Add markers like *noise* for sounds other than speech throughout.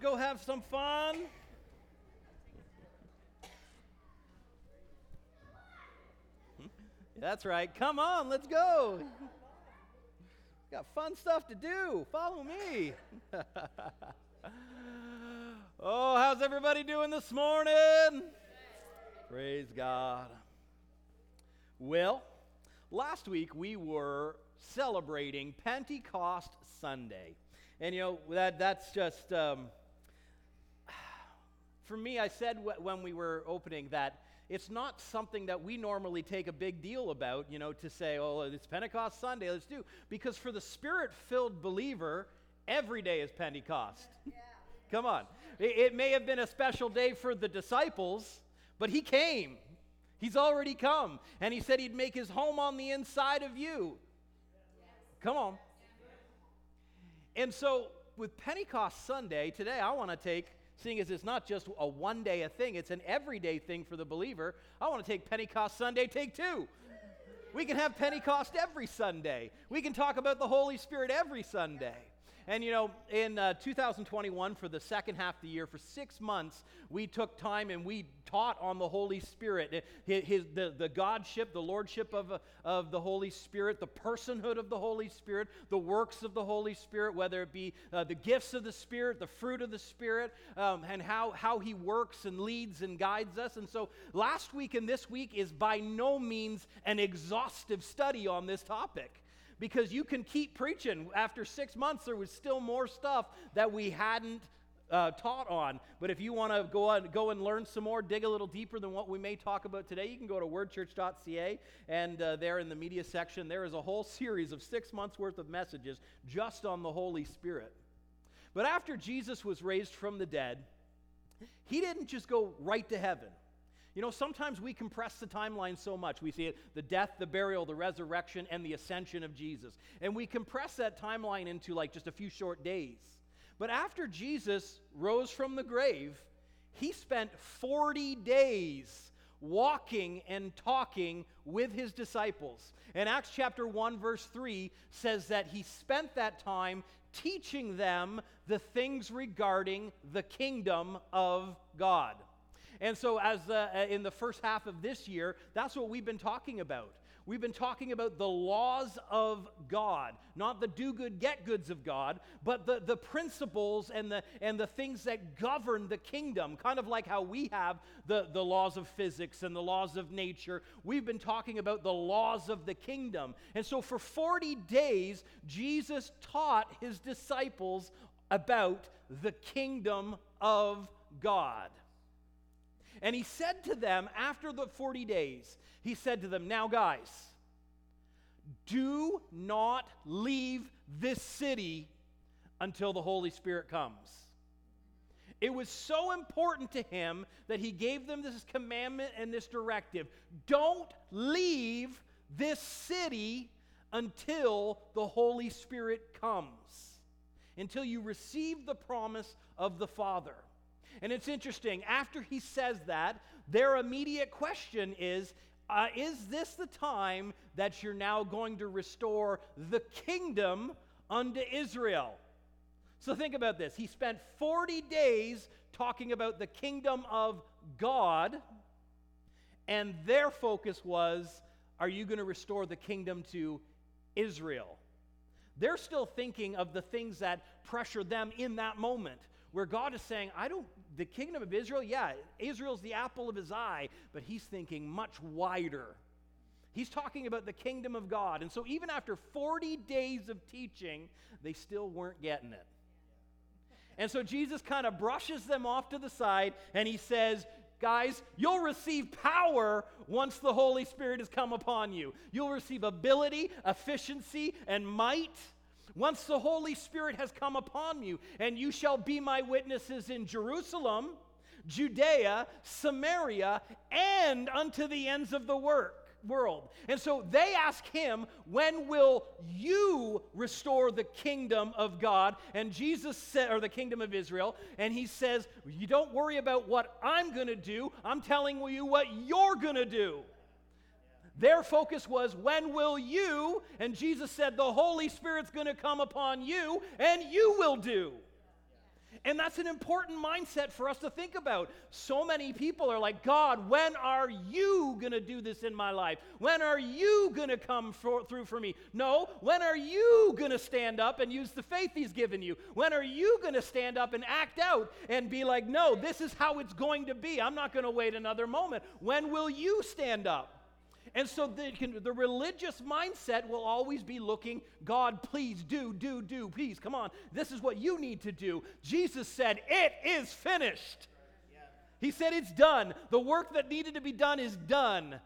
go have some fun. Hmm? That's right. Come on, let's go. Got fun stuff to do. Follow me. *laughs* oh, how's everybody doing this morning? Praise God. Well, last week we were celebrating Pentecost Sunday. And you know, that, that's just, um, for me, I said when we were opening that it's not something that we normally take a big deal about, you know, to say, oh, it's Pentecost Sunday, let's do. Because for the spirit filled believer, every day is Pentecost. Yeah. Come on. It, it may have been a special day for the disciples, but he came. He's already come. And he said he'd make his home on the inside of you. Come on. And so, with Pentecost Sunday, today I want to take seeing as it's not just a one day a thing, it's an everyday thing for the believer. I want to take Pentecost Sunday, take two. We can have Pentecost every Sunday. We can talk about the Holy Spirit every Sunday. And you know, in uh, 2021, for the second half of the year, for six months, we took time and we taught on the Holy Spirit, his, his, the, the Godship, the Lordship of, of the Holy Spirit, the personhood of the Holy Spirit, the works of the Holy Spirit, whether it be uh, the gifts of the Spirit, the fruit of the Spirit, um, and how, how He works and leads and guides us. And so last week and this week is by no means an exhaustive study on this topic because you can keep preaching. After six months, there was still more stuff that we hadn't uh, taught on. But if you want to go on, go and learn some more, dig a little deeper than what we may talk about today, you can go to wordchurch.ca, and uh, there in the media section, there is a whole *laughs* series of six months worth of messages just on the Holy Spirit. But after Jesus was raised from the dead, he didn't just go right to heaven. You know, sometimes we compress the timeline so much. We see it the death, the burial, the resurrection, and the ascension of Jesus. And we compress that timeline into like just a few short days. But after Jesus rose from the grave, he spent 40 days walking and talking with his disciples. And Acts chapter 1, verse 3 says that he spent that time teaching them the things regarding the kingdom of God. And so, as uh, uh, in the first half of this year, that's what we've been talking about. We've been talking about the laws of God, not the do good, get goods of God, but the, the principles and the, and the things that govern the kingdom, kind of like how we have the, the laws of physics and the laws of nature. We've been talking about the laws of the kingdom. And so, for 40 days, Jesus taught his disciples about the kingdom of God. And he said to them after the 40 days, he said to them, Now, guys, do not leave this city until the Holy Spirit comes. It was so important to him that he gave them this commandment and this directive don't leave this city until the Holy Spirit comes, until you receive the promise of the Father. And it's interesting, after he says that, their immediate question is uh, Is this the time that you're now going to restore the kingdom unto Israel? So think about this. He spent 40 days talking about the kingdom of God, and their focus was Are you going to restore the kingdom to Israel? They're still thinking of the things that pressure them in that moment where God is saying, I don't, the kingdom of Israel, yeah, Israel's the apple of his eye, but he's thinking much wider. He's talking about the kingdom of God. And so even after 40 days of teaching, they still weren't getting it. And so Jesus kind of brushes them off to the side and he says, Guys, you'll receive power once the Holy Spirit has come upon you. You'll receive ability, efficiency, and might once the Holy Spirit has come upon you, and you shall be my witnesses in Jerusalem, Judea, Samaria, and unto the ends of the work world. And so they ask him, When will you restore the kingdom of God? And Jesus said, or the kingdom of Israel, and he says, You don't worry about what I'm going to do. I'm telling you what you're going to do. Their focus was, when will you? And Jesus said, the Holy Spirit's going to come upon you, and you will do. And that's an important mindset for us to think about. So many people are like, God, when are you going to do this in my life? When are you going to come for, through for me? No, when are you going to stand up and use the faith He's given you? When are you going to stand up and act out and be like, no, this is how it's going to be? I'm not going to wait another moment. When will you stand up? And so the, the religious mindset will always be looking, God, please do, do, do, please, come on. This is what you need to do. Jesus said, It is finished. He said, It's done. The work that needed to be done is done.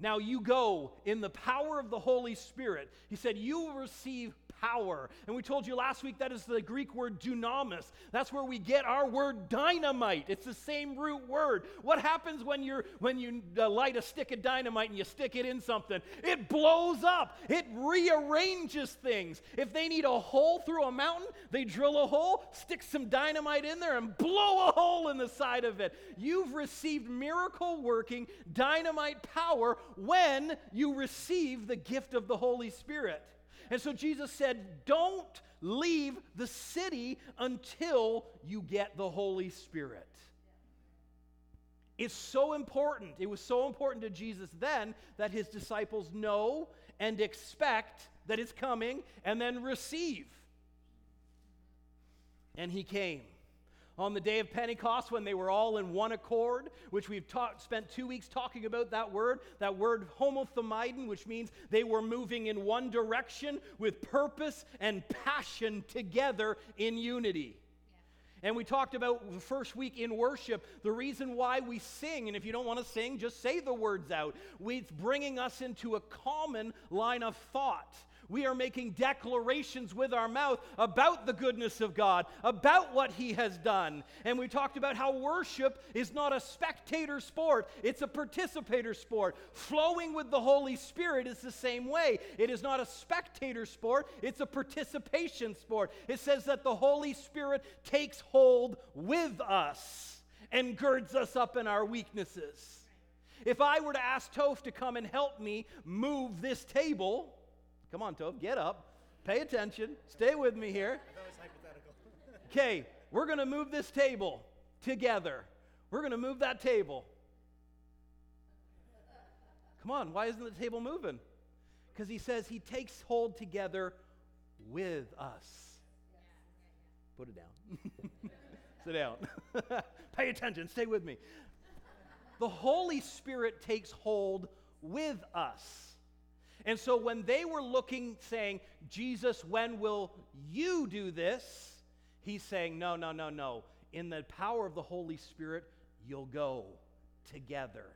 Now you go in the power of the Holy Spirit. He said, You will receive power. And we told you last week that is the Greek word dunamis. That's where we get our word dynamite. It's the same root word. What happens when you when you uh, light a stick of dynamite and you stick it in something? It blows up. It rearranges things. If they need a hole through a mountain, they drill a hole, stick some dynamite in there and blow a hole in the side of it. You've received miracle working dynamite power when you receive the gift of the Holy Spirit. And so Jesus said, Don't leave the city until you get the Holy Spirit. It's so important. It was so important to Jesus then that his disciples know and expect that it's coming and then receive. And he came on the day of Pentecost when they were all in one accord, which we've taught, spent two weeks talking about that word, that word homothumein, which means they were moving in one direction with purpose and passion together in unity. And we talked about the first week in worship, the reason why we sing. And if you don't want to sing, just say the words out. It's bringing us into a common line of thought. We are making declarations with our mouth about the goodness of God, about what He has done. And we talked about how worship is not a spectator sport, it's a participator sport. Flowing with the Holy Spirit is the same way. It is not a spectator sport, it's a participation sport. It says that the Holy Spirit takes hold with us and girds us up in our weaknesses. If I were to ask Toph to come and help me move this table, Come on, Tove, get up. Pay attention. Stay with me here. *laughs* Okay, we're going to move this table together. We're going to move that table. Come on, why isn't the table moving? Because he says he takes hold together with us. Put it down. *laughs* Sit down. *laughs* Pay attention. Stay with me. The Holy Spirit takes hold with us. And so when they were looking, saying, Jesus, when will you do this? He's saying, No, no, no, no. In the power of the Holy Spirit, you'll go together.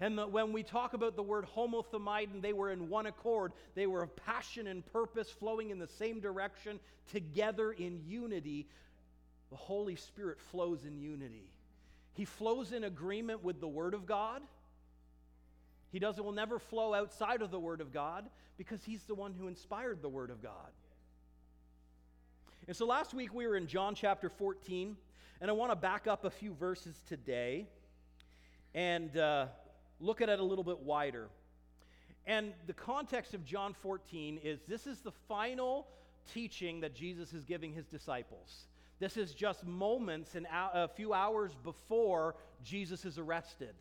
And the, when we talk about the word homothumein, they were in one accord. They were of passion and purpose flowing in the same direction, together in unity. The Holy Spirit flows in unity. He flows in agreement with the Word of God. He does it will never flow outside of the Word of God because He's the one who inspired the Word of God. And so last week we were in John chapter 14, and I want to back up a few verses today and uh, look at it a little bit wider. And the context of John 14 is this is the final teaching that Jesus is giving his disciples. This is just moments and a few hours before Jesus is arrested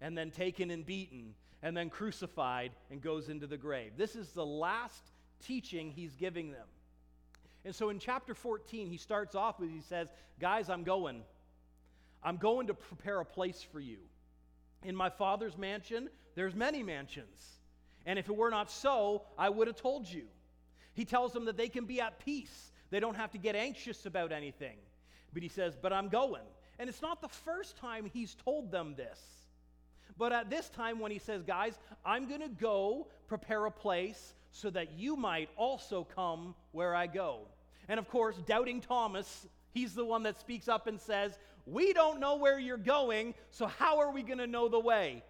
and then taken and beaten and then crucified and goes into the grave. This is the last teaching he's giving them. And so in chapter 14, he starts off with, he says, Guys, I'm going. I'm going to prepare a place for you. In my father's mansion, there's many mansions. And if it were not so, I would have told you. He tells them that they can be at peace. They don't have to get anxious about anything. But he says, But I'm going. And it's not the first time he's told them this. But at this time, when he says, Guys, I'm going to go prepare a place so that you might also come where I go. And of course, doubting Thomas, he's the one that speaks up and says, We don't know where you're going, so how are we going to know the way?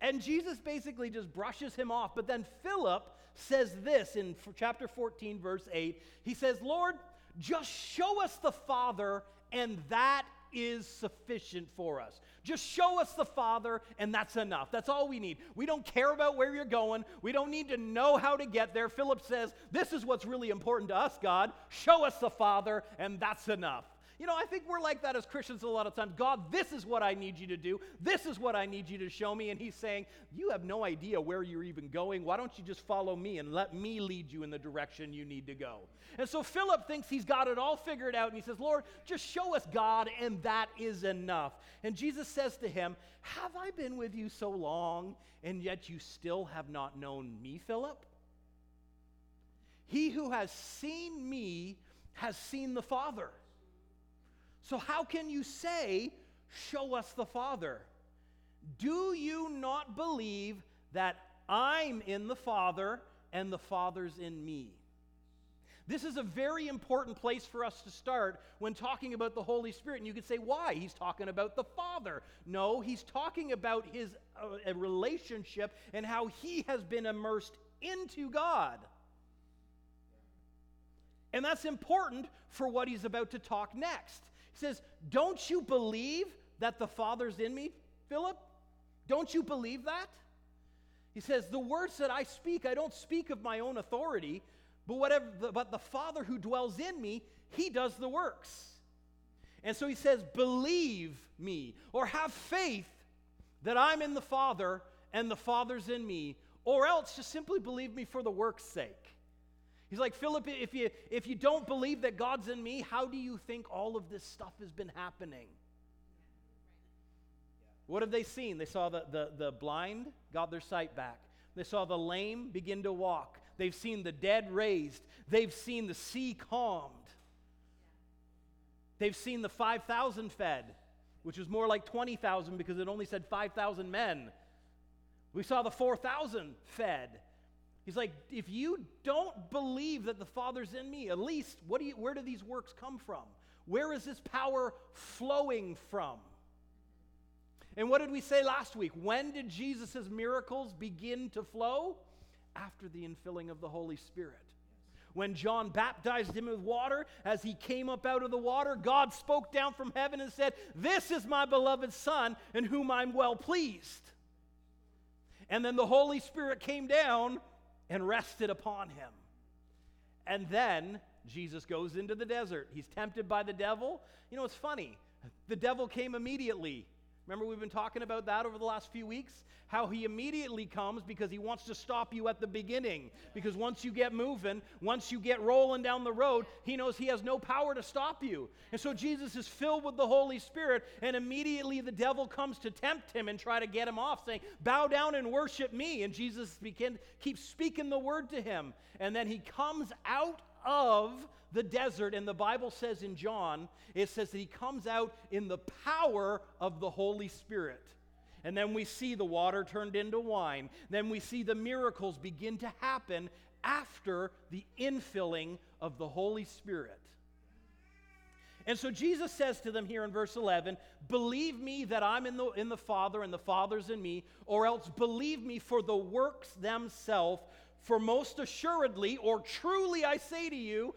And Jesus basically just brushes him off. But then Philip says this in chapter 14, verse 8. He says, Lord, just show us the Father, and that is sufficient for us. Just show us the Father, and that's enough. That's all we need. We don't care about where you're going. We don't need to know how to get there. Philip says, This is what's really important to us, God. Show us the Father, and that's enough. You know, I think we're like that as Christians a lot of times. God, this is what I need you to do. This is what I need you to show me. And He's saying, You have no idea where you're even going. Why don't you just follow me and let me lead you in the direction you need to go? And so Philip thinks he's got it all figured out. And he says, Lord, just show us God, and that is enough. And Jesus says to him, Have I been with you so long, and yet you still have not known me, Philip? He who has seen me has seen the Father. So, how can you say, Show us the Father? Do you not believe that I'm in the Father and the Father's in me? This is a very important place for us to start when talking about the Holy Spirit. And you could say, why? He's talking about the Father. No, he's talking about his uh, relationship and how he has been immersed into God. And that's important for what he's about to talk next. Says, Don't you believe that the Father's in me, Philip? Don't you believe that? He says, The words that I speak, I don't speak of my own authority, but whatever the, but the Father who dwells in me, he does the works. And so he says, Believe me, or have faith that I'm in the Father and the Father's in me, or else just simply believe me for the work's sake. He's like, Philip, if you, if you don't believe that God's in me, how do you think all of this stuff has been happening? What have they seen? They saw the, the, the blind got their sight back. They saw the lame begin to walk. They've seen the dead raised. They've seen the sea calmed. They've seen the 5,000 fed, which was more like 20,000 because it only said 5,000 men. We saw the 4,000 fed. He's like, if you don't believe that the Father's in me, at least what do you, where do these works come from? Where is this power flowing from? And what did we say last week? When did Jesus' miracles begin to flow? After the infilling of the Holy Spirit. When John baptized him with water, as he came up out of the water, God spoke down from heaven and said, This is my beloved Son, in whom I'm well pleased. And then the Holy Spirit came down and rested upon him. And then Jesus goes into the desert. He's tempted by the devil. You know, it's funny. The devil came immediately. Remember, we've been talking about that over the last few weeks? How he immediately comes because he wants to stop you at the beginning. Because once you get moving, once you get rolling down the road, he knows he has no power to stop you. And so Jesus is filled with the Holy Spirit, and immediately the devil comes to tempt him and try to get him off, saying, Bow down and worship me. And Jesus begin, keeps speaking the word to him. And then he comes out of the desert, and the Bible says in John, it says that he comes out in the power of the Holy Spirit. And then we see the water turned into wine. Then we see the miracles begin to happen after the infilling of the Holy Spirit. And so Jesus says to them here in verse 11, Believe me that I'm in the, in the Father and the Father's in me, or else believe me for the works themselves. For most assuredly, or truly I say to you,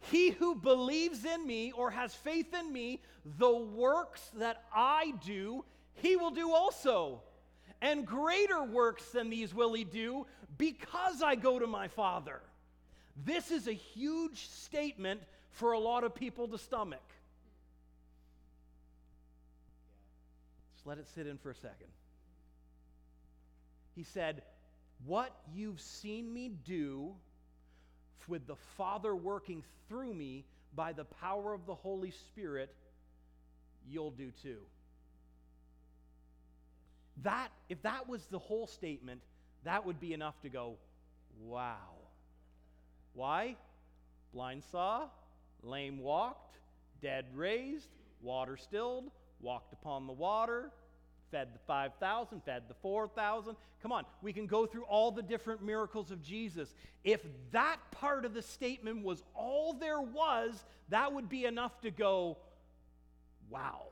he who believes in me or has faith in me, the works that I do, he will do also. And greater works than these will he do because I go to my Father. This is a huge statement for a lot of people to stomach. Just let it sit in for a second. He said, What you've seen me do with the Father working through me by the power of the Holy Spirit, you'll do too. That, if that was the whole statement, that would be enough to go, wow. Why? Blind saw, lame walked, dead raised, water stilled, walked upon the water, fed the 5,000, fed the 4,000. Come on, we can go through all the different miracles of Jesus. If that part of the statement was all there was, that would be enough to go, wow.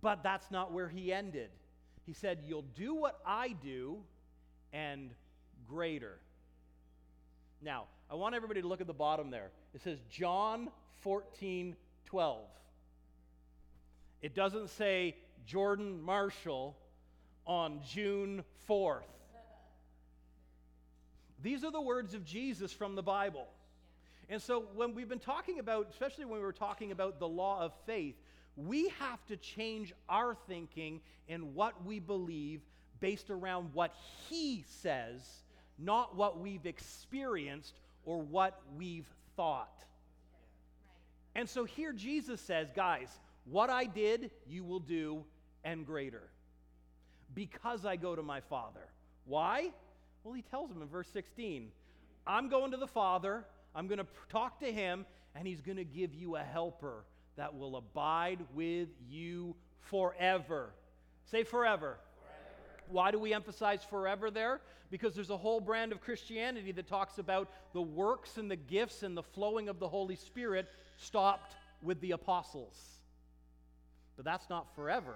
But that's not where he ended. He said, You'll do what I do and greater. Now, I want everybody to look at the bottom there. It says John 14, 12. It doesn't say Jordan Marshall on June 4th. These are the words of Jesus from the Bible. And so, when we've been talking about, especially when we were talking about the law of faith, we have to change our thinking and what we believe based around what He says, not what we've experienced or what we've thought. And so here Jesus says, guys, what I did, you will do, and greater. Because I go to my Father. Why? Well, he tells him in verse 16, I'm going to the Father, I'm going to talk to him, and he's going to give you a helper that will abide with you forever. Say forever. forever. Why do we emphasize forever there? Because there's a whole brand of Christianity that talks about the works and the gifts and the flowing of the Holy Spirit stopped with the apostles. But that's not forever.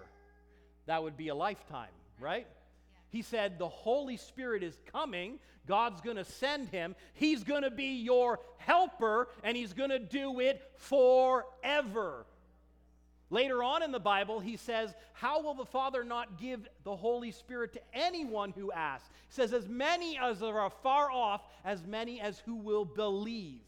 That would be a lifetime, right? He said, The Holy Spirit is coming. God's going to send him. He's going to be your helper, and he's going to do it forever. Later on in the Bible, he says, How will the Father not give the Holy Spirit to anyone who asks? He says, As many as are far off, as many as who will believe.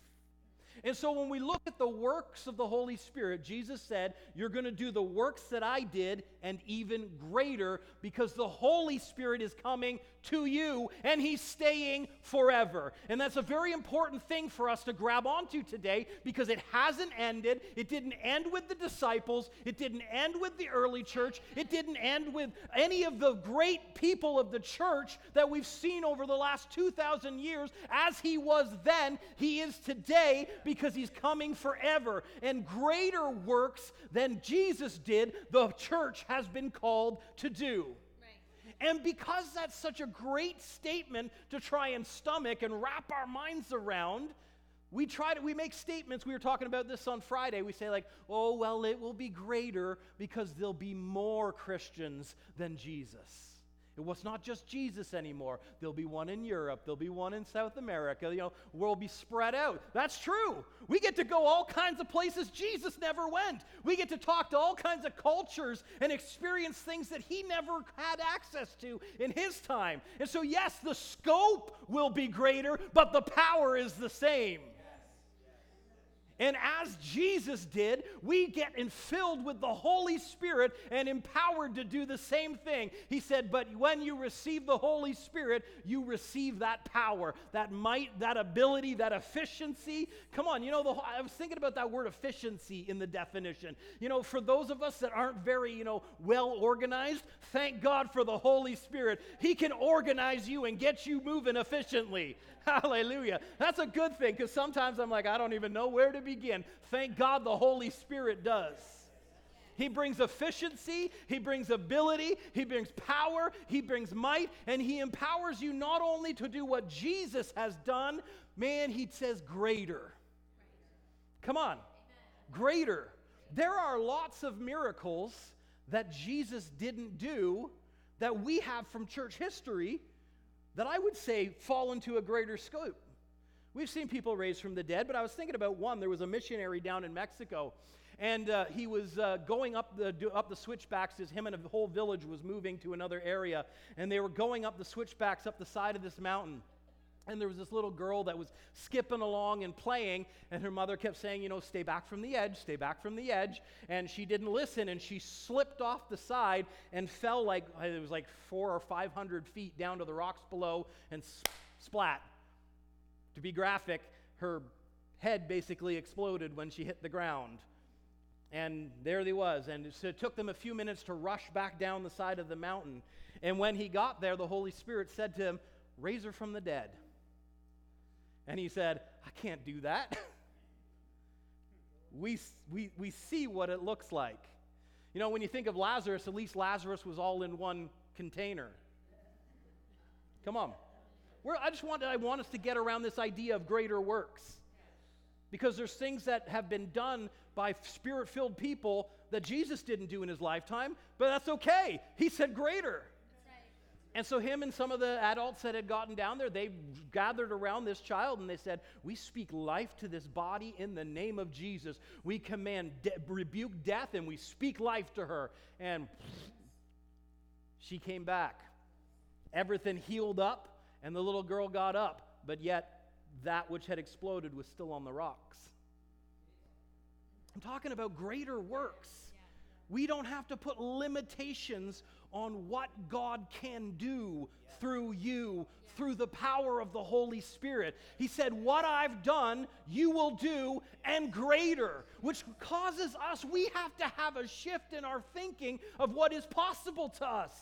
And so when we look at the works of the Holy Spirit, Jesus said, You're going to do the works that I did and even greater because the Holy Spirit is coming to you and He's staying forever. And that's a very important thing for us to grab onto today because it hasn't ended. It didn't end with the disciples, it didn't end with the early church, it didn't end with any of the great people of the church that we've seen over the last 2,000 years. As He was then, He is today because he's coming forever. And greater works than Jesus did, the church has been called to do. And because that's such a great statement to try and stomach and wrap our minds around, we try to we make statements. We were talking about this on Friday. We say like, "Oh, well, it will be greater because there'll be more Christians than Jesus." It was not just Jesus anymore. There'll be one in Europe, there'll be one in South America, you know, we'll be spread out. That's true. We get to go all kinds of places Jesus never went. We get to talk to all kinds of cultures and experience things that he never had access to in his time. And so, yes, the scope will be greater, but the power is the same. And as Jesus did, we get filled with the Holy Spirit and empowered to do the same thing. He said, But when you receive the Holy Spirit, you receive that power, that might, that ability, that efficiency. Come on, you know, the, I was thinking about that word efficiency in the definition. You know, for those of us that aren't very, you know, well organized, thank God for the Holy Spirit. He can organize you and get you moving efficiently. Hallelujah. That's a good thing because sometimes I'm like, I don't even know where to begin. Thank God the Holy Spirit does. He brings efficiency, He brings ability, He brings power, He brings might, and He empowers you not only to do what Jesus has done, man, He says greater. Come on, greater. There are lots of miracles that Jesus didn't do that we have from church history that I would say fall into a greater scope. We've seen people raised from the dead, but I was thinking about one. There was a missionary down in Mexico, and uh, he was uh, going up the, up the switchbacks as him and a whole village was moving to another area, and they were going up the switchbacks up the side of this mountain. And there was this little girl that was skipping along and playing, and her mother kept saying, You know, stay back from the edge, stay back from the edge. And she didn't listen, and she slipped off the side and fell like it was like four or 500 feet down to the rocks below and splat. To be graphic, her head basically exploded when she hit the ground. And there he was. And so it took them a few minutes to rush back down the side of the mountain. And when he got there, the Holy Spirit said to him, Raise her from the dead. And he said, I can't do that. we, we, we see what it looks like. You know, when you think of Lazarus, at least Lazarus was all in one container. Come on. We're, I just want, I want us to get around this idea of greater works. Because there's things that have been done by spirit filled people that Jesus didn't do in his lifetime, but that's okay. He said greater. And so, him and some of the adults that had gotten down there, they gathered around this child and they said, We speak life to this body in the name of Jesus. We command, de- rebuke death, and we speak life to her. And she came back. Everything healed up, and the little girl got up, but yet that which had exploded was still on the rocks. I'm talking about greater works. We don't have to put limitations on what God can do through you, through the power of the Holy Spirit. He said, What I've done, you will do, and greater, which causes us, we have to have a shift in our thinking of what is possible to us.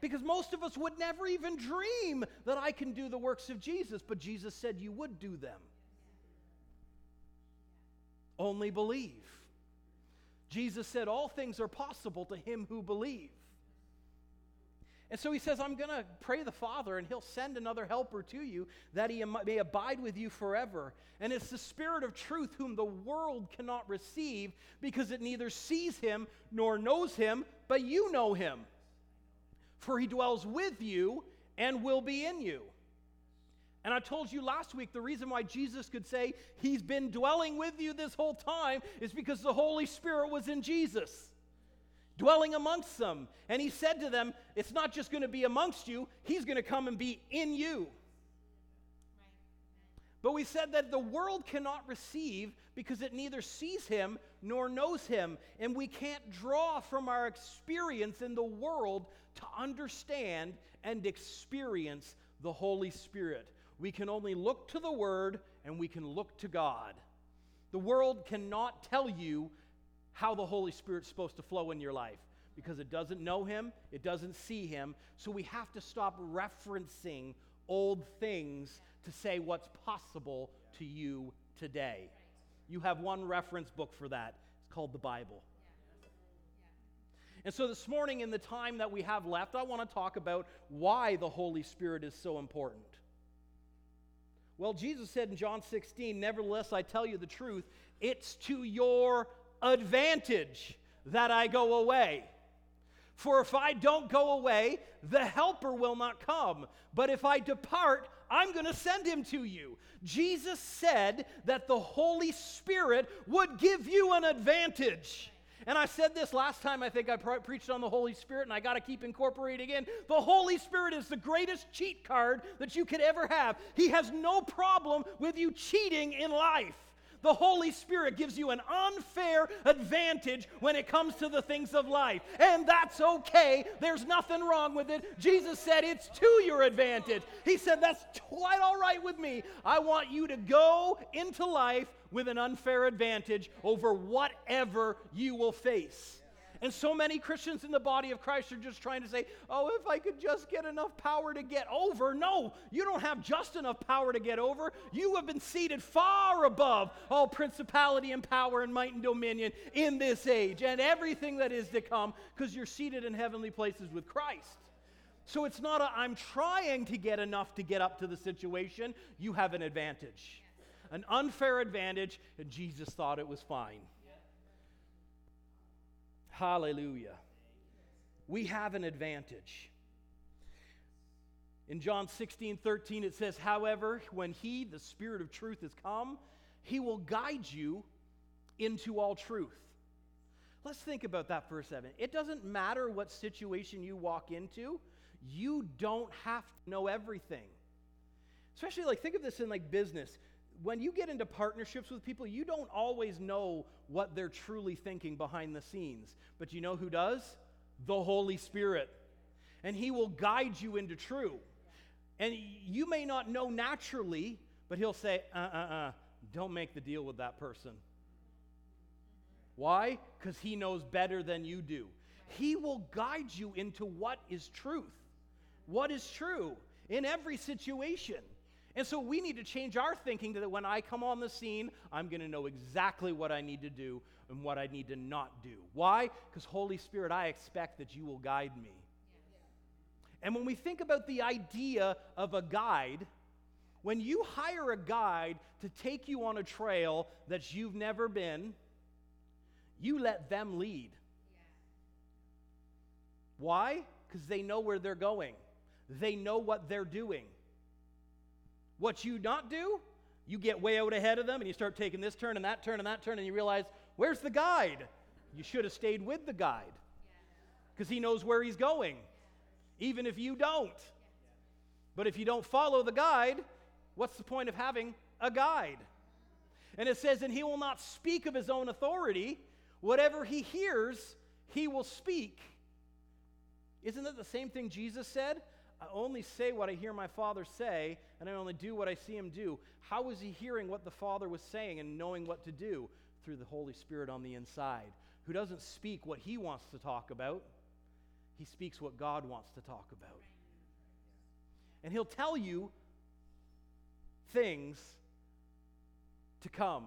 Because most of us would never even dream that I can do the works of Jesus, but Jesus said you would do them. Only believe. Jesus said, All things are possible to him who believes. And so he says, I'm going to pray the Father, and he'll send another helper to you that he may abide with you forever. And it's the Spirit of truth whom the world cannot receive because it neither sees him nor knows him, but you know him. For he dwells with you and will be in you. And I told you last week the reason why Jesus could say he's been dwelling with you this whole time is because the Holy Spirit was in Jesus dwelling amongst them. And he said to them, It's not just going to be amongst you, he's going to come and be in you. But we said that the world cannot receive because it neither sees him nor knows him. And we can't draw from our experience in the world to understand and experience the Holy Spirit. We can only look to the Word and we can look to God. The world cannot tell you how the Holy Spirit's supposed to flow in your life because it doesn't know Him, it doesn't see Him. So we have to stop referencing old things to say what's possible to you today. You have one reference book for that. It's called the Bible. And so this morning, in the time that we have left, I want to talk about why the Holy Spirit is so important. Well, Jesus said in John 16, Nevertheless, I tell you the truth, it's to your advantage that I go away. For if I don't go away, the Helper will not come. But if I depart, I'm going to send him to you. Jesus said that the Holy Spirit would give you an advantage. And I said this last time, I think I pre- preached on the Holy Spirit, and I got to keep incorporating in. The Holy Spirit is the greatest cheat card that you could ever have. He has no problem with you cheating in life the Holy Spirit gives you an unfair advantage when it comes to the things of life. And that's okay. There's nothing wrong with it. Jesus said it's to your advantage. He said, That's quite all right with me. I want you to go into life with an unfair advantage over whatever you will face. And so many Christians in the body of Christ are just trying to say, oh, if I could just get enough power to get over. No, you don't have just enough power to get over. You have been seated far above all principality and power and might and dominion in this age and everything that is to come because you're seated in heavenly places with Christ. So it's not a I'm trying to get enough to get up to the situation. You have an advantage, an unfair advantage, and Jesus thought it was fine. Hallelujah. We have an advantage. In John 16, 13, it says, However, when He, the Spirit of truth, has come, He will guide you into all truth. Let's think about that for a second. It doesn't matter what situation you walk into, you don't have to know everything. Especially, like, think of this in like business when you get into partnerships with people, you don't always know what they're truly thinking behind the scenes. But you know who does? The Holy Spirit. And He will guide you into true. And you may not know naturally, but He'll say, uh uh uh, don't make the deal with that person. Why? Because He knows better than you do. He will guide you into what is truth. What is true in every situation. And so we need to change our thinking that when I come on the scene, I'm going to know exactly what I need to do and what I need to not do. Why? Because, Holy Spirit, I expect that you will guide me. And when we think about the idea of a guide, when you hire a guide to take you on a trail that you've never been, you let them lead. Why? Because they know where they're going. they know what they're doing. What you not do, you get way out ahead of them and you start taking this turn and that turn and that turn and you realize, where's the guide? You should have stayed with the guide because he knows where he's going, even if you don't. But if you don't follow the guide, what's the point of having a guide? And it says, and he will not speak of his own authority. Whatever he hears, he will speak. Isn't that the same thing Jesus said? I only say what I hear my Father say, and I only do what I see him do. How is he hearing what the Father was saying and knowing what to do? Through the Holy Spirit on the inside, who doesn't speak what he wants to talk about, he speaks what God wants to talk about. And he'll tell you things to come.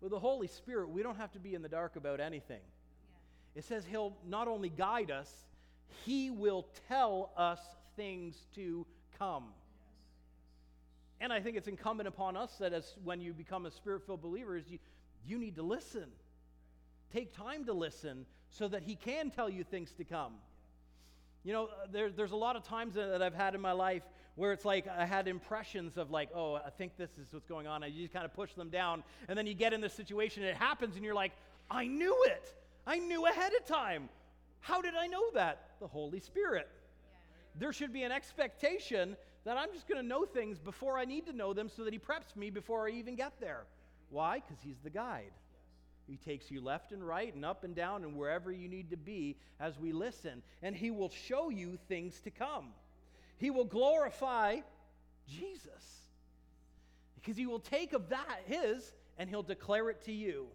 With the Holy Spirit, we don't have to be in the dark about anything. It says He'll not only guide us, He will tell us things to come. And I think it's incumbent upon us that as when you become a spirit-filled believer, is you, you need to listen. Take time to listen so that He can tell you things to come. You know, uh, there, there's a lot of times that I've had in my life where it's like I had impressions of like, oh, I think this is what's going on. And you just kind of push them down. And then you get in this situation, and it happens, and you're like, I knew it. I knew ahead of time. How did I know that? The Holy Spirit. There should be an expectation that I'm just going to know things before I need to know them so that He preps me before I even get there. Why? Because He's the guide. He takes you left and right and up and down and wherever you need to be as we listen. And He will show you things to come. He will glorify Jesus because He will take of that, His, and He'll declare it to you.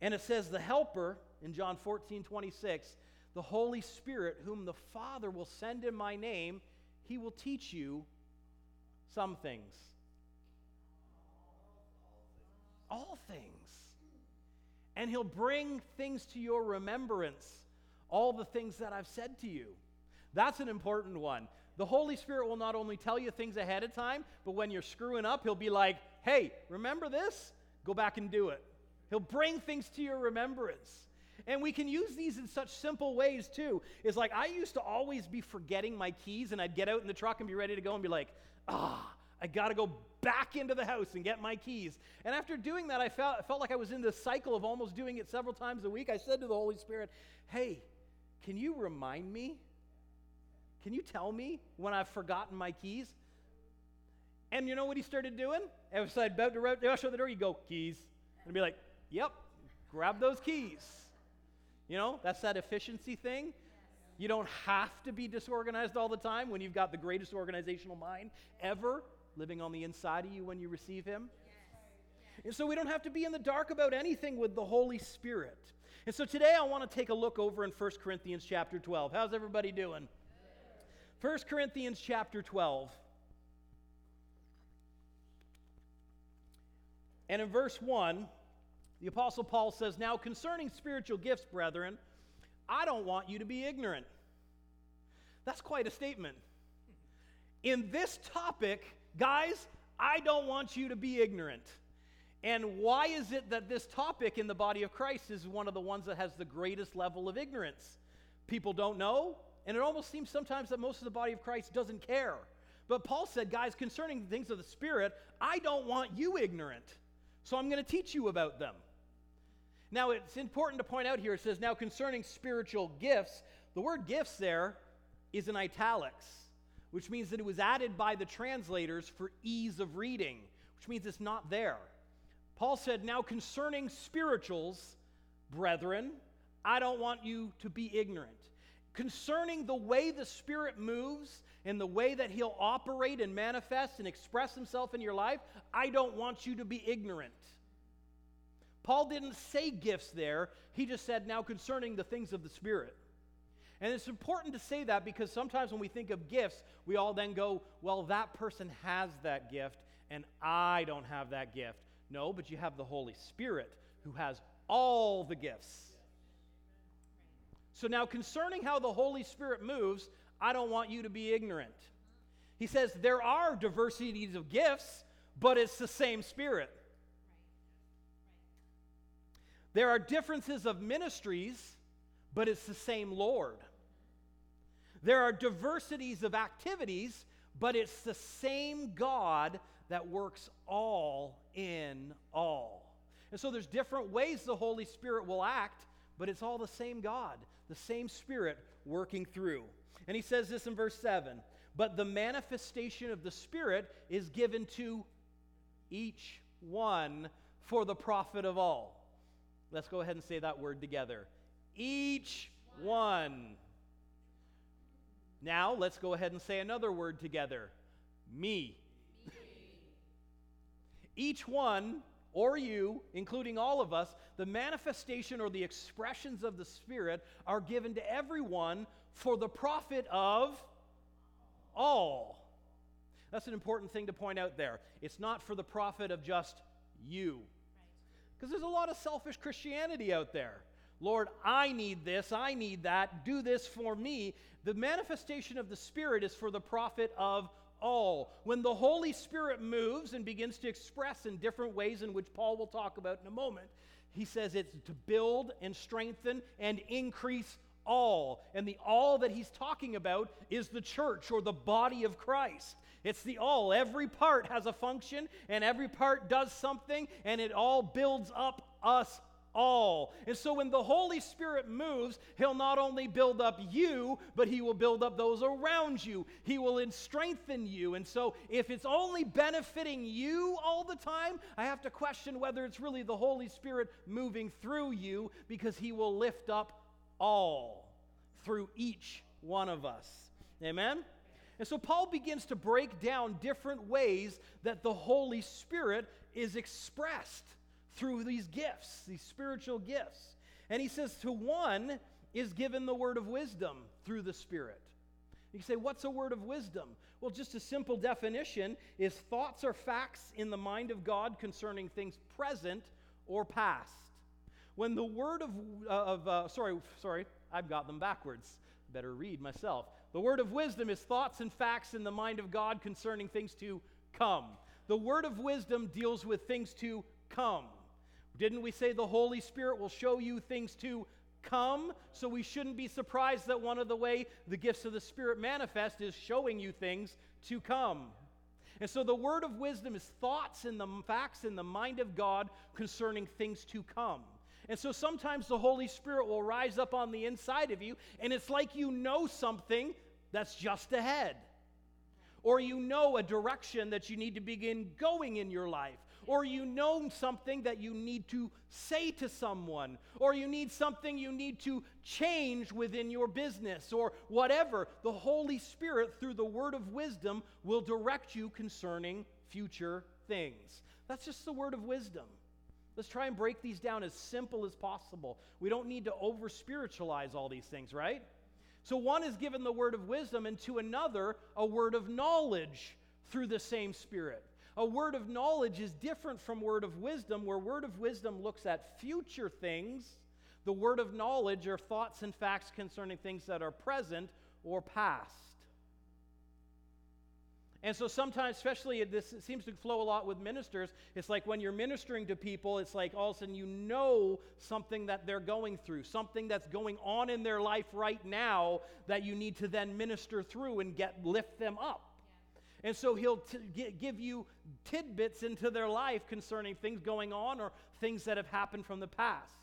And it says, the Helper in John 14 26, the Holy Spirit, whom the Father will send in my name, He will teach you some things. All things and he'll bring things to your remembrance, all the things that I've said to you. That's an important one. The Holy Spirit will not only tell you things ahead of time, but when you're screwing up, he'll be like, hey, remember this? Go back and do it. He'll bring things to your remembrance. And we can use these in such simple ways too. It's like I used to always be forgetting my keys, and I'd get out in the truck and be ready to go and be like, ah, I got to go back into the house and get my keys. And after doing that, I felt, I felt like I was in this cycle of almost doing it several times a week. I said to the Holy Spirit, Hey, can you remind me? Can you tell me when I've forgotten my keys? And you know what he started doing? I about to rush out the door, you go, keys. And I'd be like, yep, grab those keys. You know, that's that efficiency thing. You don't have to be disorganized all the time when you've got the greatest organizational mind ever living on the inside of you when you receive Him. And so we don't have to be in the dark about anything with the Holy Spirit. And so today I want to take a look over in 1 Corinthians chapter 12. How's everybody doing? 1 Corinthians chapter 12. And in verse 1, the Apostle Paul says, Now concerning spiritual gifts, brethren, I don't want you to be ignorant. That's quite a statement. In this topic, Guys, I don't want you to be ignorant. And why is it that this topic in the body of Christ is one of the ones that has the greatest level of ignorance? People don't know, and it almost seems sometimes that most of the body of Christ doesn't care. But Paul said, guys, concerning things of the Spirit, I don't want you ignorant. So I'm going to teach you about them. Now, it's important to point out here it says, now concerning spiritual gifts, the word gifts there is in italics which means that it was added by the translators for ease of reading, which means it's not there. Paul said, Now concerning spirituals, brethren, I don't want you to be ignorant. Concerning the way the Spirit moves and the way that He'll operate and manifest and express Himself in your life, I don't want you to be ignorant. Paul didn't say gifts there, he just said, Now concerning the things of the Spirit. And it's important to say that because sometimes when we think of gifts, we all then go, well, that person has that gift and I don't have that gift. No, but you have the Holy Spirit who has all the gifts. So now, concerning how the Holy Spirit moves, I don't want you to be ignorant. He says there are diversities of gifts, but it's the same Spirit. There are differences of ministries, but it's the same Lord. There are diversities of activities, but it's the same God that works all in all. And so there's different ways the Holy Spirit will act, but it's all the same God, the same Spirit working through. And he says this in verse 7 But the manifestation of the Spirit is given to each one for the profit of all. Let's go ahead and say that word together. Each one. Now, let's go ahead and say another word together. Me. Each one, or you, including all of us, the manifestation or the expressions of the Spirit are given to everyone for the profit of all. That's an important thing to point out there. It's not for the profit of just you. Because there's a lot of selfish Christianity out there. Lord, I need this, I need that, do this for me. The manifestation of the Spirit is for the profit of all. When the Holy Spirit moves and begins to express in different ways, in which Paul will talk about in a moment, he says it's to build and strengthen and increase all. And the all that he's talking about is the church or the body of Christ. It's the all. Every part has a function and every part does something and it all builds up us all. And so when the Holy Spirit moves, He'll not only build up you, but He will build up those around you. He will strengthen you. And so if it's only benefiting you all the time, I have to question whether it's really the Holy Spirit moving through you because He will lift up all through each one of us. Amen? And so Paul begins to break down different ways that the Holy Spirit is expressed through these gifts, these spiritual gifts. And he says, to one is given the word of wisdom through the Spirit. You say, what's a word of wisdom? Well, just a simple definition is thoughts or facts in the mind of God concerning things present or past. When the word of, uh, of uh, sorry, sorry, I've got them backwards. Better read myself. The word of wisdom is thoughts and facts in the mind of God concerning things to come. The word of wisdom deals with things to come. Didn't we say the Holy Spirit will show you things to come? So we shouldn't be surprised that one of the way the gifts of the Spirit manifest is showing you things to come. And so the word of wisdom is thoughts and the facts in the mind of God concerning things to come. And so sometimes the Holy Spirit will rise up on the inside of you, and it's like you know something that's just ahead. Or you know a direction that you need to begin going in your life or you know something that you need to say to someone, or you need something you need to change within your business, or whatever, the Holy Spirit, through the word of wisdom, will direct you concerning future things. That's just the word of wisdom. Let's try and break these down as simple as possible. We don't need to over spiritualize all these things, right? So, one is given the word of wisdom, and to another, a word of knowledge through the same Spirit. A word of knowledge is different from word of wisdom, where word of wisdom looks at future things. The word of knowledge are thoughts and facts concerning things that are present or past. And so sometimes, especially this seems to flow a lot with ministers, it's like when you're ministering to people, it's like all of a sudden you know something that they're going through, something that's going on in their life right now that you need to then minister through and get lift them up. And so he'll t- give you tidbits into their life concerning things going on or things that have happened from the past.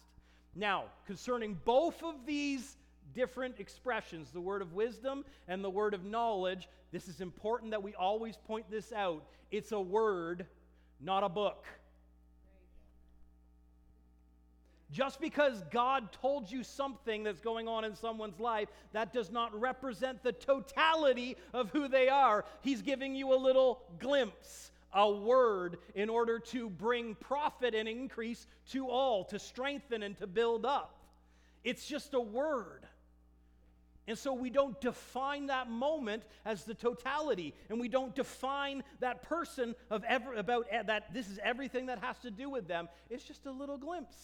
Now, concerning both of these different expressions, the word of wisdom and the word of knowledge, this is important that we always point this out. It's a word, not a book. Just because God told you something that's going on in someone's life, that does not represent the totality of who they are. He's giving you a little glimpse, a word, in order to bring profit and increase to all, to strengthen and to build up. It's just a word. And so we don't define that moment as the totality, and we don't define that person of ever about that this is everything that has to do with them. It's just a little glimpse.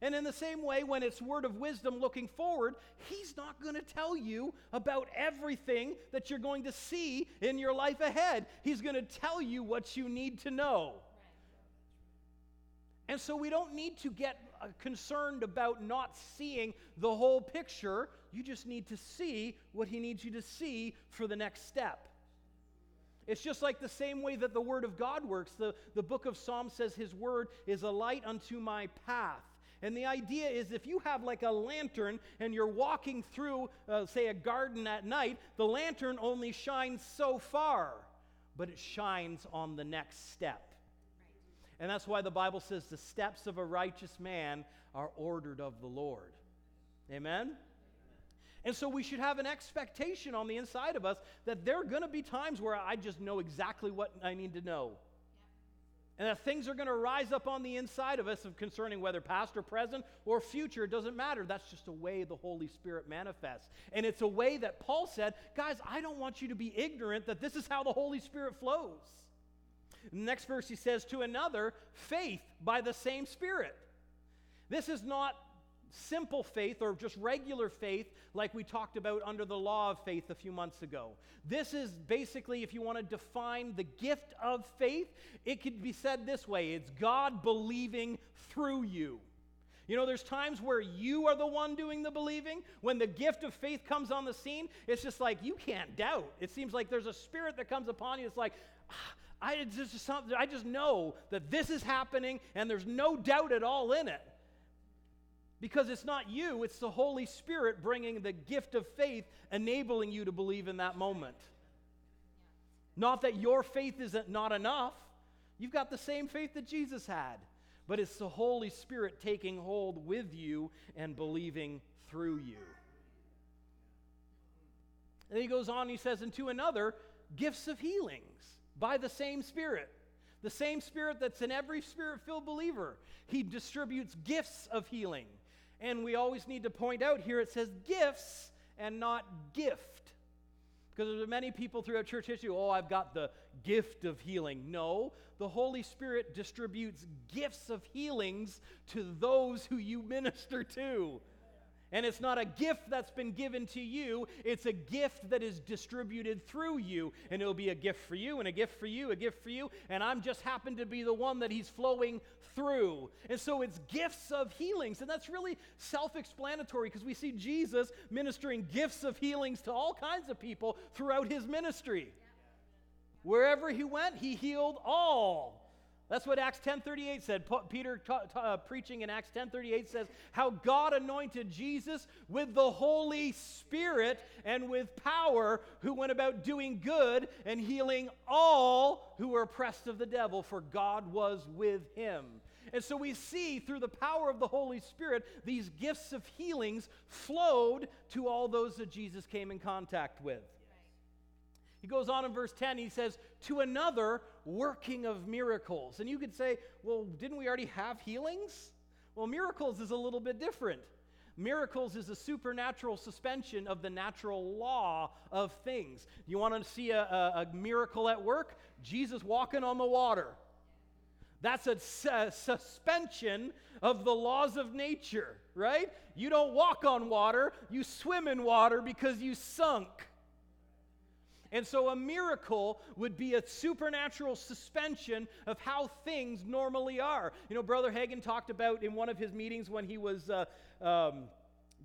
And in the same way, when it's word of wisdom looking forward, he's not going to tell you about everything that you're going to see in your life ahead. He's going to tell you what you need to know. And so we don't need to get concerned about not seeing the whole picture. You just need to see what He needs you to see for the next step. It's just like the same way that the Word of God works. The, the book of Psalms says, His Word is a light unto my path. And the idea is if you have like a lantern and you're walking through, uh, say, a garden at night, the lantern only shines so far, but it shines on the next step. And that's why the Bible says the steps of a righteous man are ordered of the Lord. Amen? And so we should have an expectation on the inside of us that there are going to be times where I just know exactly what I need to know. And that things are going to rise up on the inside of us concerning whether past or present or future, it doesn't matter. That's just a way the Holy Spirit manifests. And it's a way that Paul said, guys, I don't want you to be ignorant that this is how the Holy Spirit flows. Next verse, he says, To another, faith by the same Spirit. This is not simple faith or just regular faith like we talked about under the law of faith a few months ago. This is basically, if you want to define the gift of faith, it could be said this way it's God believing through you. You know, there's times where you are the one doing the believing. When the gift of faith comes on the scene, it's just like you can't doubt. It seems like there's a spirit that comes upon you. It's like, ah, I just, I just know that this is happening and there's no doubt at all in it. Because it's not you, it's the Holy Spirit bringing the gift of faith, enabling you to believe in that moment. Not that your faith isn't not enough. You've got the same faith that Jesus had. But it's the Holy Spirit taking hold with you and believing through you. And he goes on, he says, and to another, gifts of healings by the same Spirit. The same Spirit that's in every spirit filled believer. He distributes gifts of healing. And we always need to point out here it says gifts and not gift. Because there are many people throughout church history, oh, I've got the gift of healing. No, the Holy Spirit distributes gifts of healings to those who you minister to. And it's not a gift that's been given to you, it's a gift that is distributed through you. And it'll be a gift for you, and a gift for you, a gift for you. And I'm just happen to be the one that he's flowing through. And so it's gifts of healings. And that's really self explanatory because we see Jesus ministering gifts of healings to all kinds of people throughout his ministry. Wherever he went, he healed all. That's what Acts 10:38 said. Peter uh, preaching in Acts 10:38 says how God anointed Jesus with the Holy Spirit and with power who went about doing good and healing all who were oppressed of the devil for God was with him. And so we see through the power of the Holy Spirit these gifts of healings flowed to all those that Jesus came in contact with. He goes on in verse 10, he says, To another, working of miracles. And you could say, Well, didn't we already have healings? Well, miracles is a little bit different. Miracles is a supernatural suspension of the natural law of things. You want to see a, a, a miracle at work? Jesus walking on the water. That's a, a suspension of the laws of nature, right? You don't walk on water, you swim in water because you sunk. And so a miracle would be a supernatural suspension of how things normally are. You know, Brother Hagin talked about in one of his meetings when he was uh, um,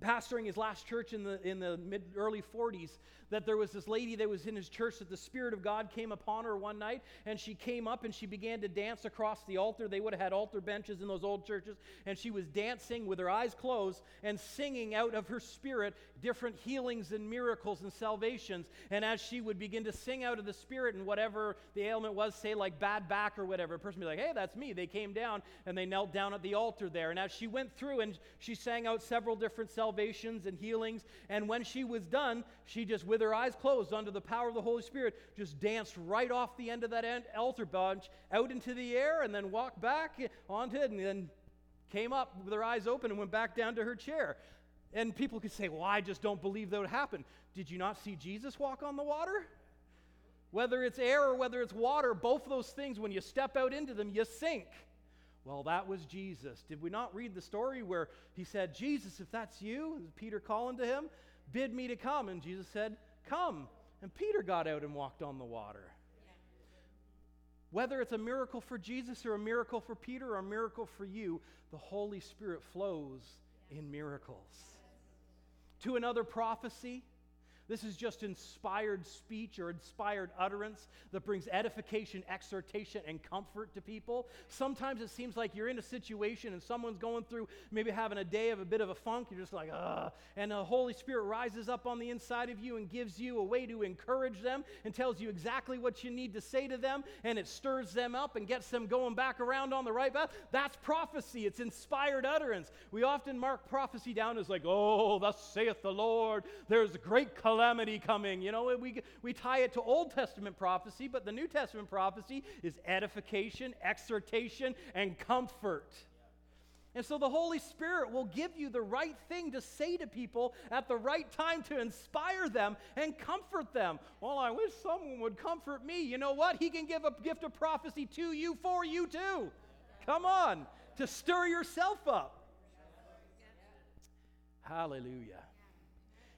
pastoring his last church in the, in the mid early 40s that there was this lady that was in his church that the Spirit of God came upon her one night, and she came up and she began to dance across the altar. They would have had altar benches in those old churches, and she was dancing with her eyes closed and singing out of her spirit different healings and miracles and salvations. And as she would begin to sing out of the Spirit and whatever the ailment was, say like bad back or whatever, a person would be like, hey, that's me. They came down and they knelt down at the altar there. And as she went through and she sang out several different salvations and healings, and when she was done, she just, with with her eyes closed under the power of the Holy Spirit, just danced right off the end of that altar bench out into the air and then walked back onto it and then came up with her eyes open and went back down to her chair. And people could say, Well, I just don't believe that would happen. Did you not see Jesus walk on the water? Whether it's air or whether it's water, both those things, when you step out into them, you sink. Well, that was Jesus. Did we not read the story where he said, Jesus, if that's you, Peter calling to him, bid me to come? And Jesus said, Come. And Peter got out and walked on the water. Whether it's a miracle for Jesus or a miracle for Peter or a miracle for you, the Holy Spirit flows in miracles. To another prophecy, this is just inspired speech or inspired utterance that brings edification, exhortation, and comfort to people. Sometimes it seems like you're in a situation and someone's going through maybe having a day of a bit of a funk. You're just like, ah. And the Holy Spirit rises up on the inside of you and gives you a way to encourage them and tells you exactly what you need to say to them. And it stirs them up and gets them going back around on the right path. That's prophecy. It's inspired utterance. We often mark prophecy down as like, oh, thus saith the Lord. There's great calamity calamity coming. You know, we, we tie it to Old Testament prophecy, but the New Testament prophecy is edification, exhortation, and comfort. And so the Holy Spirit will give you the right thing to say to people at the right time to inspire them and comfort them. Well, I wish someone would comfort me. You know what? He can give a gift of prophecy to you for you too. Come on, to stir yourself up. Hallelujah.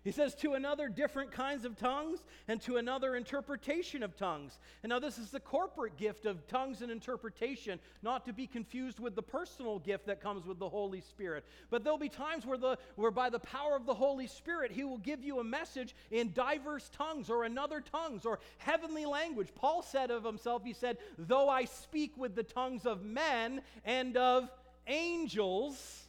He says, to another, different kinds of tongues, and to another, interpretation of tongues. And now, this is the corporate gift of tongues and interpretation, not to be confused with the personal gift that comes with the Holy Spirit. But there'll be times where, the, where by the power of the Holy Spirit, He will give you a message in diverse tongues or another tongues or heavenly language. Paul said of himself, He said, Though I speak with the tongues of men and of angels,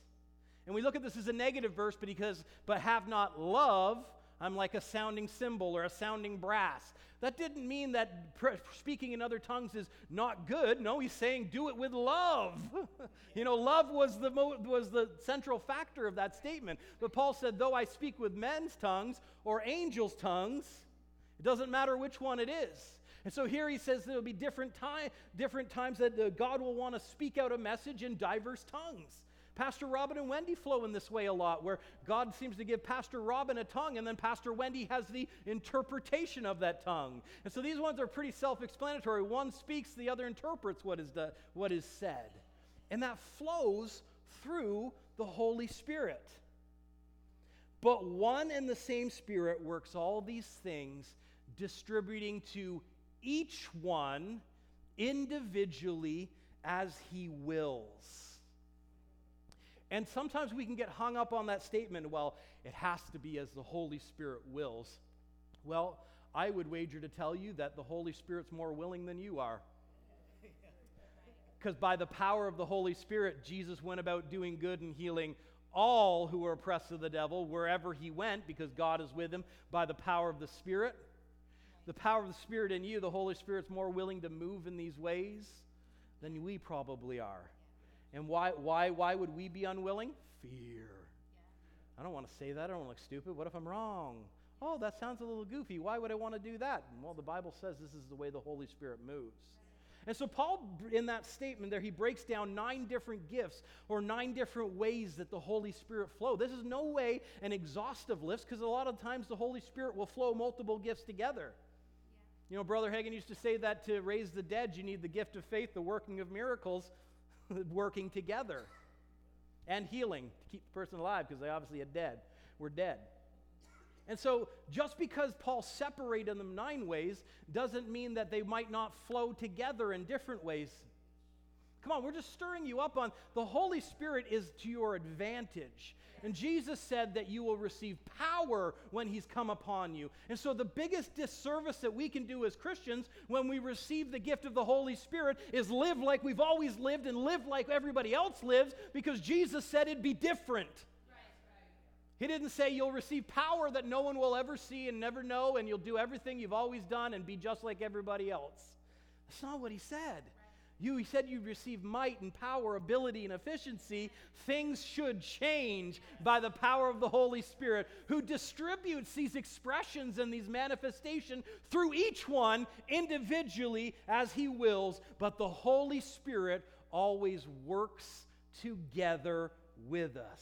and we look at this as a negative verse because, but have not love, I'm like a sounding cymbal or a sounding brass. That didn't mean that speaking in other tongues is not good. No, he's saying do it with love. *laughs* you know, love was the, mo- was the central factor of that statement. But Paul said, though I speak with men's tongues or angels' tongues, it doesn't matter which one it is. And so here he says there will be different, time, different times that uh, God will want to speak out a message in diverse tongues. Pastor Robin and Wendy flow in this way a lot, where God seems to give Pastor Robin a tongue, and then Pastor Wendy has the interpretation of that tongue. And so these ones are pretty self explanatory. One speaks, the other interprets what is, the, what is said. And that flows through the Holy Spirit. But one and the same Spirit works all these things, distributing to each one individually as he wills. And sometimes we can get hung up on that statement, well, it has to be as the Holy Spirit wills. Well, I would wager to tell you that the Holy Spirit's more willing than you are. *laughs* Because by the power of the Holy Spirit, Jesus went about doing good and healing all who were oppressed of the devil wherever he went, because God is with him by the power of the Spirit. The power of the Spirit in you, the Holy Spirit's more willing to move in these ways than we probably are. And why, why, why would we be unwilling? Fear. Yeah. I don't want to say that. I don't want to look stupid. What if I'm wrong? Oh, that sounds a little goofy. Why would I want to do that? Well, the Bible says this is the way the Holy Spirit moves. And so, Paul, in that statement there, he breaks down nine different gifts or nine different ways that the Holy Spirit flow. This is no way an exhaustive list because a lot of times the Holy Spirit will flow multiple gifts together. Yeah. You know, Brother Hagin used to say that to raise the dead, you need the gift of faith, the working of miracles, working together and healing to keep the person alive because they obviously are dead. We're dead. And so, just because Paul separated them nine ways doesn't mean that they might not flow together in different ways. Come on, we're just stirring you up on the Holy Spirit is to your advantage. And Jesus said that you will receive power when He's come upon you. And so, the biggest disservice that we can do as Christians when we receive the gift of the Holy Spirit is live like we've always lived and live like everybody else lives because Jesus said it'd be different. He didn't say you'll receive power that no one will ever see and never know, and you'll do everything you've always done and be just like everybody else. That's not what he said. You he said you receive might and power, ability and efficiency. Things should change by the power of the Holy Spirit, who distributes these expressions and these manifestations through each one individually as he wills. But the Holy Spirit always works together with us.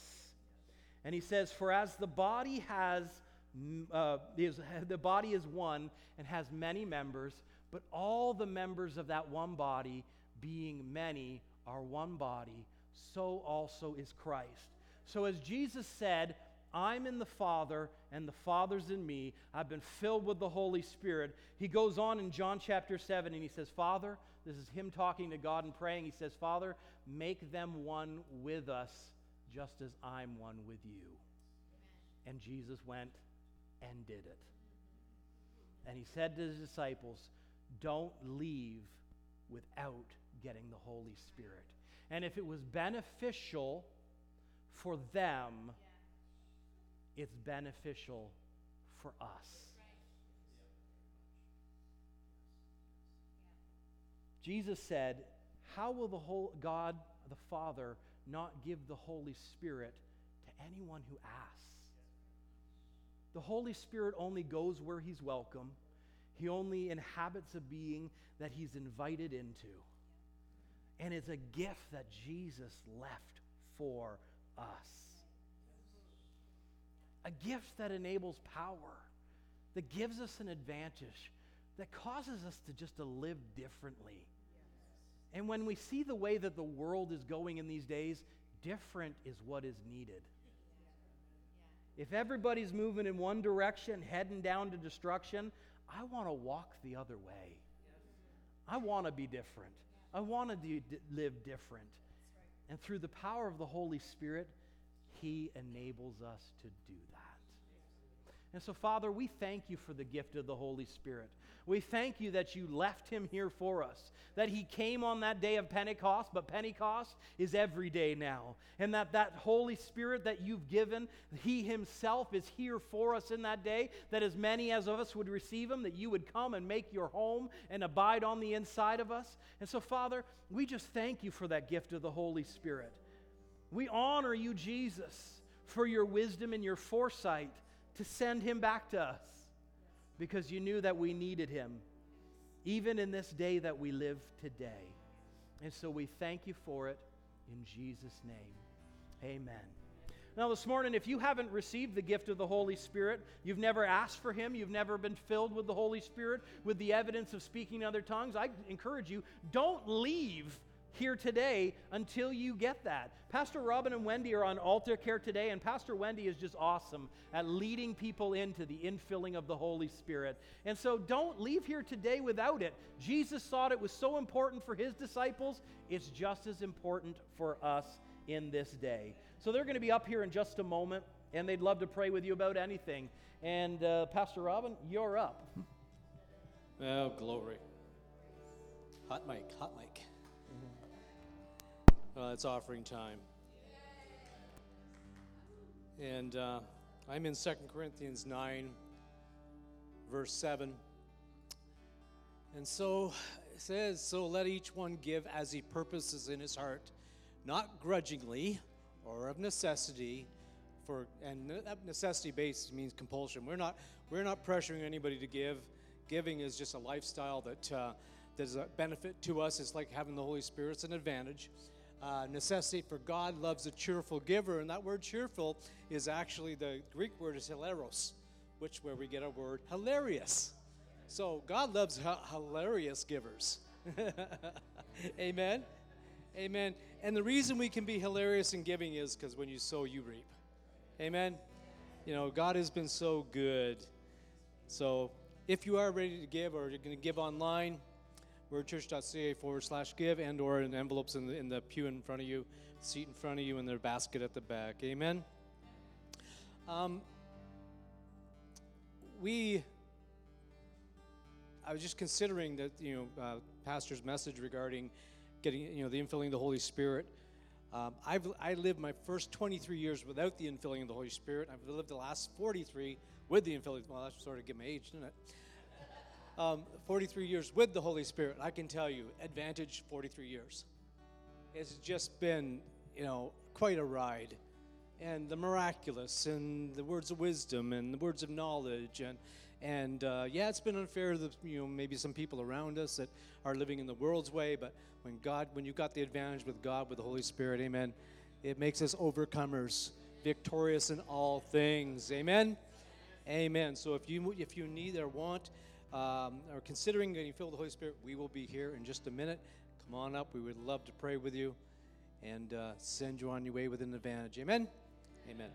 And he says, For as the body has uh, is, *laughs* the body is one and has many members, but all the members of that one body being many, are one body, so also is Christ. So, as Jesus said, I'm in the Father, and the Father's in me. I've been filled with the Holy Spirit. He goes on in John chapter 7 and he says, Father, This is him talking to God and praying. He says, Father, make them one with us, just as I'm one with you. And Jesus went and did it. And he said to his disciples, Don't leave without getting the Holy Spirit. And if it was beneficial for them, it's beneficial for us. Jesus said, How will the whole God the Father not give the Holy Spirit to anyone who asks? The Holy Spirit only goes where he's welcome. He only inhabits a being that he's invited into. And it's a gift that Jesus left for us. A gift that enables power, that gives us an advantage, that causes us to just to live differently. And when we see the way that the world is going in these days, different is what is needed. If everybody's moving in one direction, heading down to destruction, I want to walk the other way. I want to be different. I want to do, live different. And through the power of the Holy Spirit, He enables us to do that. And so, Father, we thank you for the gift of the Holy Spirit. We thank you that you left him here for us, that he came on that day of Pentecost, but Pentecost is every day now. And that that Holy Spirit that you've given, he himself is here for us in that day, that as many as of us would receive him, that you would come and make your home and abide on the inside of us. And so, Father, we just thank you for that gift of the Holy Spirit. We honor you, Jesus, for your wisdom and your foresight to send him back to us because you knew that we needed him, even in this day that we live today. And so we thank you for it in Jesus' name. Amen. Now, this morning, if you haven't received the gift of the Holy Spirit, you've never asked for Him, you've never been filled with the Holy Spirit with the evidence of speaking other tongues, I encourage you don't leave here today until you get that. Pastor Robin and Wendy are on altar care today, and Pastor Wendy is just awesome at leading people into the infilling of the Holy Spirit. And so don't leave here today without it. Jesus thought it was so important for his disciples, it's just as important for us in this day. So they're going to be up here in just a moment, and they'd love to pray with you about anything. And uh, Pastor Robin, you're up. *laughs* Oh, glory. Hot mic, hot mic. Uh, it's offering time. And uh, I'm in 2 Corinthians 9, verse 7. And so it says, So let each one give as he purposes in his heart, not grudgingly or of necessity. For, and necessity based means compulsion. We're not, we're not pressuring anybody to give. Giving is just a lifestyle that, uh, that is a benefit to us. It's like having the Holy Spirit, it's an advantage uh, necessity for God loves a cheerful giver. And that word cheerful is actually the Greek word is hilaros, which where we get our word hilarious. So God loves hilarious givers. *laughs* Amen. Amen. And the reason we can be hilarious in giving is because when you sow, you reap. Amen. You know, God has been so good. So if you are ready to give or you're going to give online, wordchurch.ca forward slash give and or in envelopes in the, in the pew in front of you, seat in front of you, and their basket at the back. Amen. Um, we, I was just considering that, you know, uh, pastor's message regarding getting, you know, the infilling of the Holy Spirit. Um, I've I lived my first 23 years without the infilling of the Holy Spirit. I've lived the last 43 with the infilling. Well, that's sort of give my age, doesn't it? Um, 43 years with the Holy Spirit, I can tell you, advantage 43 years. It's just been, you know, quite a ride. And the miraculous, and the words of wisdom, and the words of knowledge, and and uh, yeah, it's been unfair to you know maybe some people around us that are living in the world's way. But when God, when you got the advantage with God, with the Holy Spirit, Amen, it makes us overcomers, victorious in all things. Amen, Amen. So if you if you need or want um, are considering getting filled with the Holy Spirit, we will be here in just a minute. Come on up. We would love to pray with you and uh, send you on your way with an advantage. Amen? Amen.